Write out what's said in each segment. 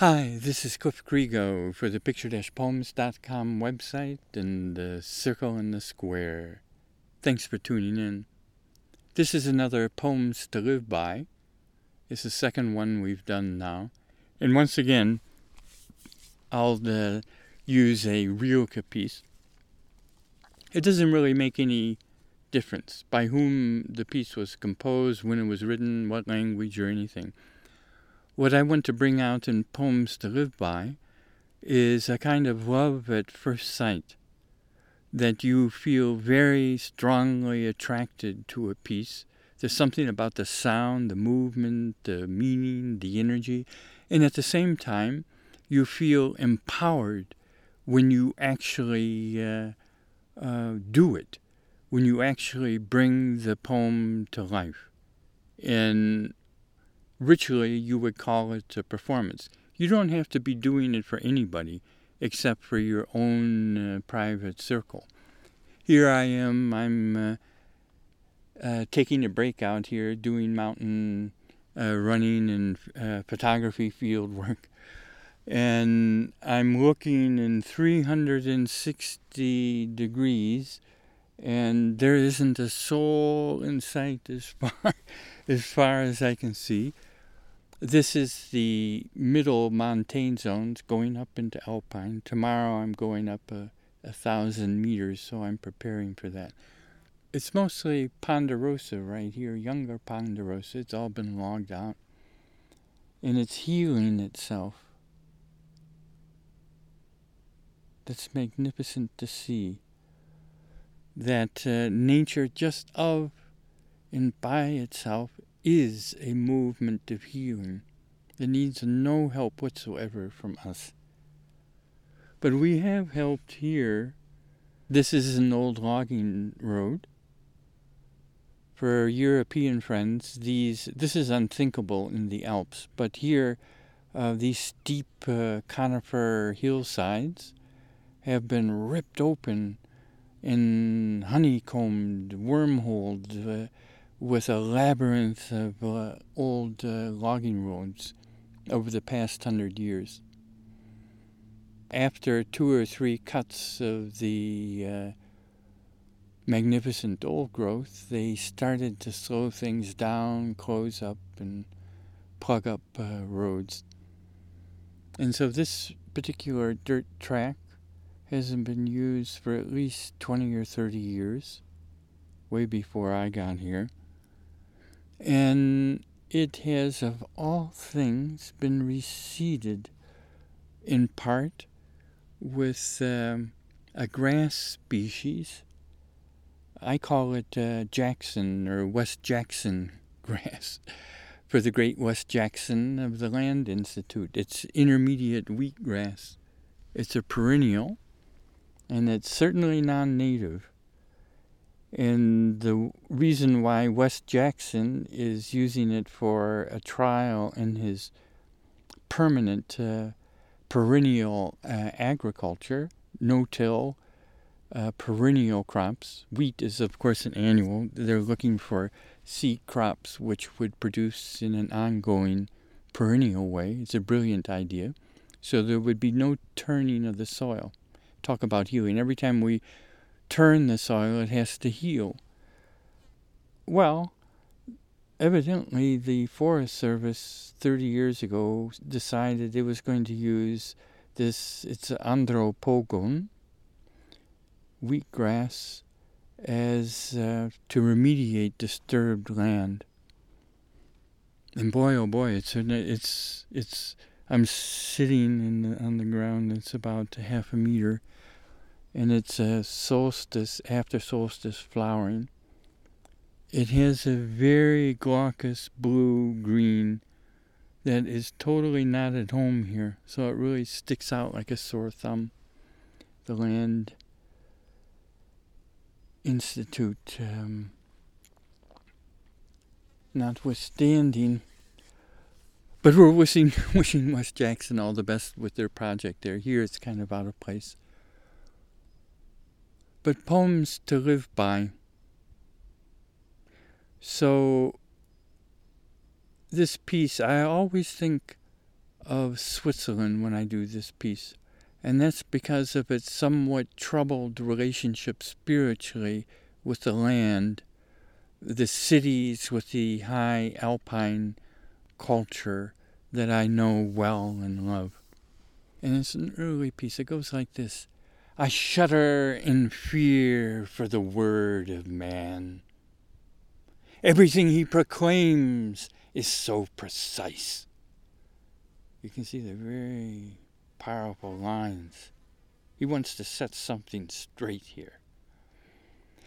Hi, this is Cliff Griego for the picture-poems.com website and the Circle in the Square. Thanks for tuning in. This is another Poems to Live By. It's the second one we've done now. And once again, I'll uh, use a Rilke piece. It doesn't really make any difference by whom the piece was composed, when it was written, what language, or anything. What I want to bring out in Poems to Live By is a kind of love at first sight, that you feel very strongly attracted to a piece. There's something about the sound, the movement, the meaning, the energy, and at the same time, you feel empowered when you actually uh, uh, do it, when you actually bring the poem to life. And Ritually, you would call it a performance. You don't have to be doing it for anybody except for your own uh, private circle. Here I am, I'm uh, uh, taking a break out here, doing mountain uh, running and uh, photography field work. And I'm looking in 360 degrees, and there isn't a soul in sight as far as far as I can see. This is the middle montane zones going up into alpine. Tomorrow I'm going up a, a thousand meters, so I'm preparing for that. It's mostly ponderosa right here, younger ponderosa. It's all been logged out. And it's healing itself. That's magnificent to see. That uh, nature just of and by itself is a movement of healing that needs no help whatsoever from us. But we have helped here. This is an old logging road. For European friends, these this is unthinkable in the Alps, but here, uh, these steep uh, conifer hillsides have been ripped open and honeycombed, wormholed. Uh, with a labyrinth of uh, old uh, logging roads over the past hundred years. After two or three cuts of the uh, magnificent old growth, they started to slow things down, close up, and plug up uh, roads. And so this particular dirt track hasn't been used for at least 20 or 30 years, way before I got here. And it has, of all things, been reseeded in part with um, a grass species. I call it uh, Jackson or Wes Jackson grass for the great Wes Jackson of the Land Institute. It's intermediate wheatgrass. It's a perennial, and it's certainly non native. And the reason why Wes Jackson is using it for a trial in his permanent uh, perennial uh, agriculture, no till, uh, perennial crops. Wheat is, of course, an annual. They're looking for seed crops which would produce in an ongoing perennial way. It's a brilliant idea. So there would be no turning of the soil. Talk about healing. Every time we turn the soil, it has to heal. Well, evidently the Forest Service 30 years ago decided it was going to use this, it's andropogon, wheatgrass, as uh, to remediate disturbed land. And boy, oh boy, it's it's it's. I'm sitting in the, on the ground. It's about half a meter and it's a solstice, after solstice flowering. It has a very glaucous blue green that is totally not at home here, so it really sticks out like a sore thumb. The Land Institute, um, notwithstanding, but we're wishing wishing Wes Jackson all the best with their project there. Here it's kind of out of place but poems to live by. So, this piece, I always think of Switzerland when I do this piece. And that's because of its somewhat troubled relationship spiritually with the land, the cities with the high alpine culture that I know well and love. And it's an early piece. It goes like this I shudder in fear for the word of man. Everything he proclaims is so precise. You can see the very powerful lines. He wants to set something straight here.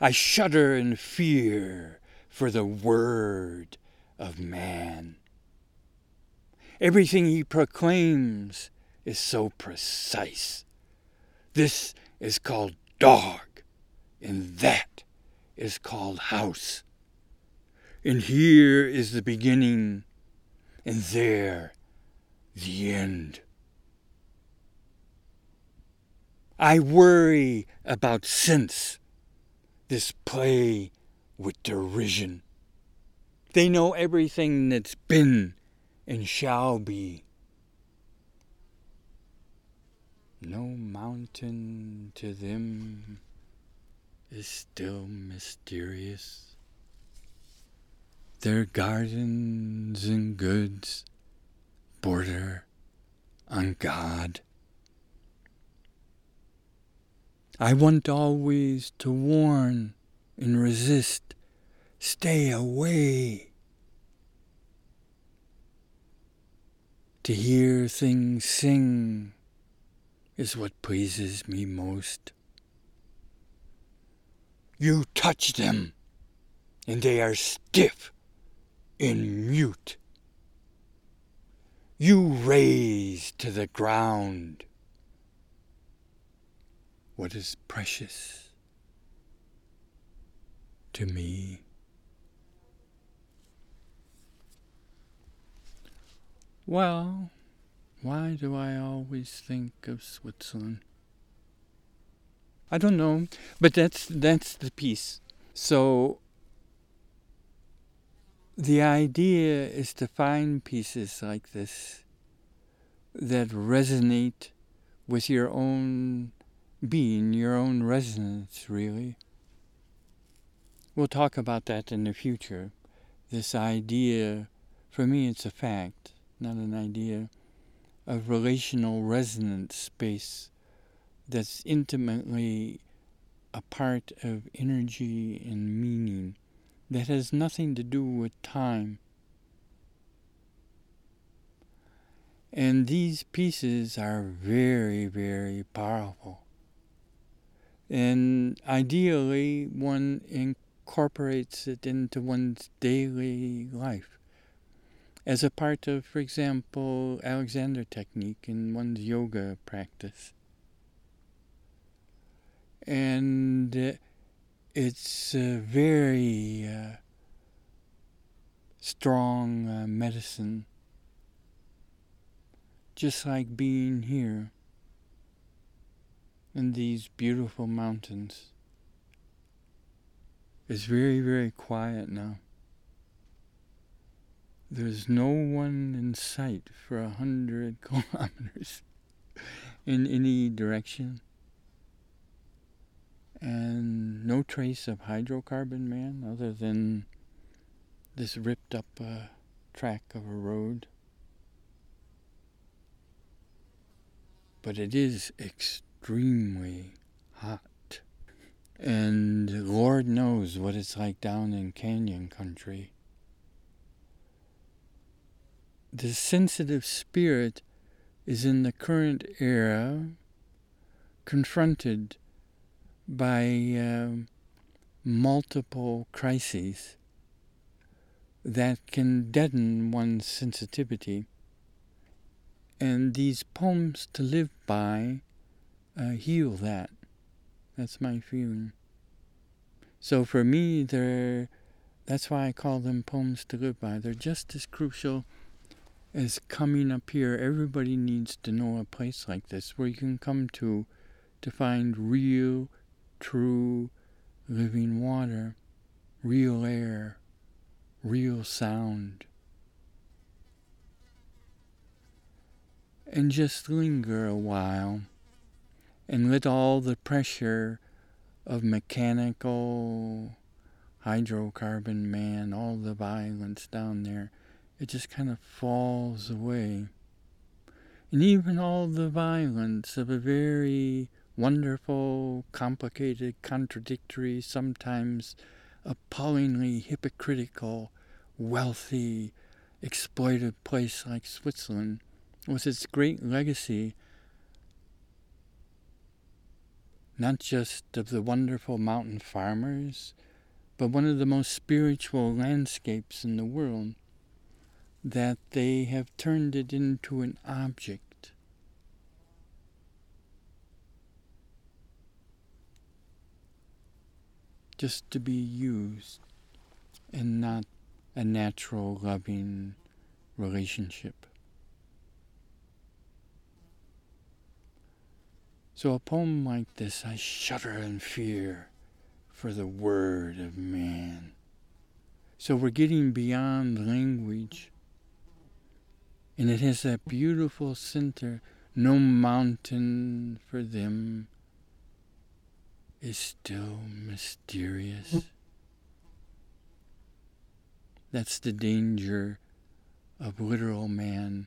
I shudder in fear for the word of man. Everything he proclaims is so precise. This is called dog, and that is called house. And here is the beginning, and there the end. I worry about sense, this play with derision. They know everything that's been and shall be. No mountain to them is still mysterious. Their gardens and goods border on God. I want always to warn and resist. Stay away. To hear things sing is what pleases me most. You touch them, and they are stiff and mute. You raze to the ground what is precious to me. Well, why do I always think of Switzerland? I don't know, but that's that's the piece. So the idea is to find pieces like this that resonate with your own being, your own resonance, really. We'll talk about that in the future. This idea, for me, it's a fact, not an idea of relational resonance space that's intimately a part of energy and meaning that has nothing to do with time. And these pieces are very, very powerful. And ideally, one incorporates it into one's daily life as a part of, for example, Alexander technique in one's yoga practice. And uh, it's a very uh, strong uh, medicine, just like being here in these beautiful mountains. It's very, very quiet now. There's no one in sight for a hundred kilometers in any direction. And no trace of hydrocarbon man other than this ripped up uh, track of a road. But it is extremely hot. And Lord knows what it's like down in canyon country the sensitive spirit is in the current era confronted by uh, multiple crises that can deaden one's sensitivity. And these poems to live by uh, heal that. That's my feeling. So for me, they're, that's why I call them poems to live by. They're just as crucial is coming up here. Everybody needs to know a place like this where you can come to to find real, true, living water, real air, real sound. and just linger a while and let all the pressure of mechanical hydrocarbon man, all the violence down there, it just kind of falls away. And even all the violence of a very wonderful, complicated, contradictory, sometimes appallingly hypocritical, wealthy, exploited place like Switzerland, with its great legacy, not just of the wonderful mountain farmers, but one of the most spiritual landscapes in the world, that they have turned it into an object. Just to be used and not a natural, loving relationship. So, a poem like this, I shudder in fear for the word of man. So, we're getting beyond language. And it has that beautiful center. No mountain for them is still mysterious. That's the danger of literal man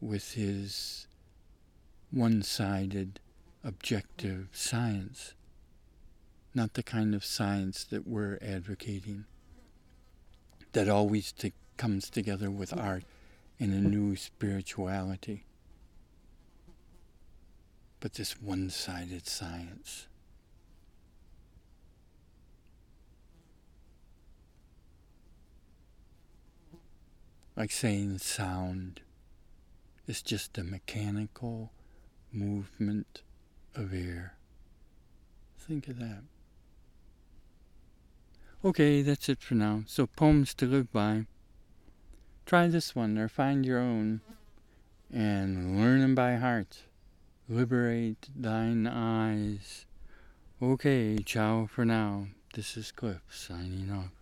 with his one sided objective science, not the kind of science that we're advocating, that always t- comes together with art in a new spirituality, but this one sided science. like saying sound is just a mechanical movement of air. Think of that. Okay, that's it for now. So, poems to live by. Try this one or find your own and learn them by heart. Liberate thine eyes. Okay, ciao for now. This is Cliff signing off.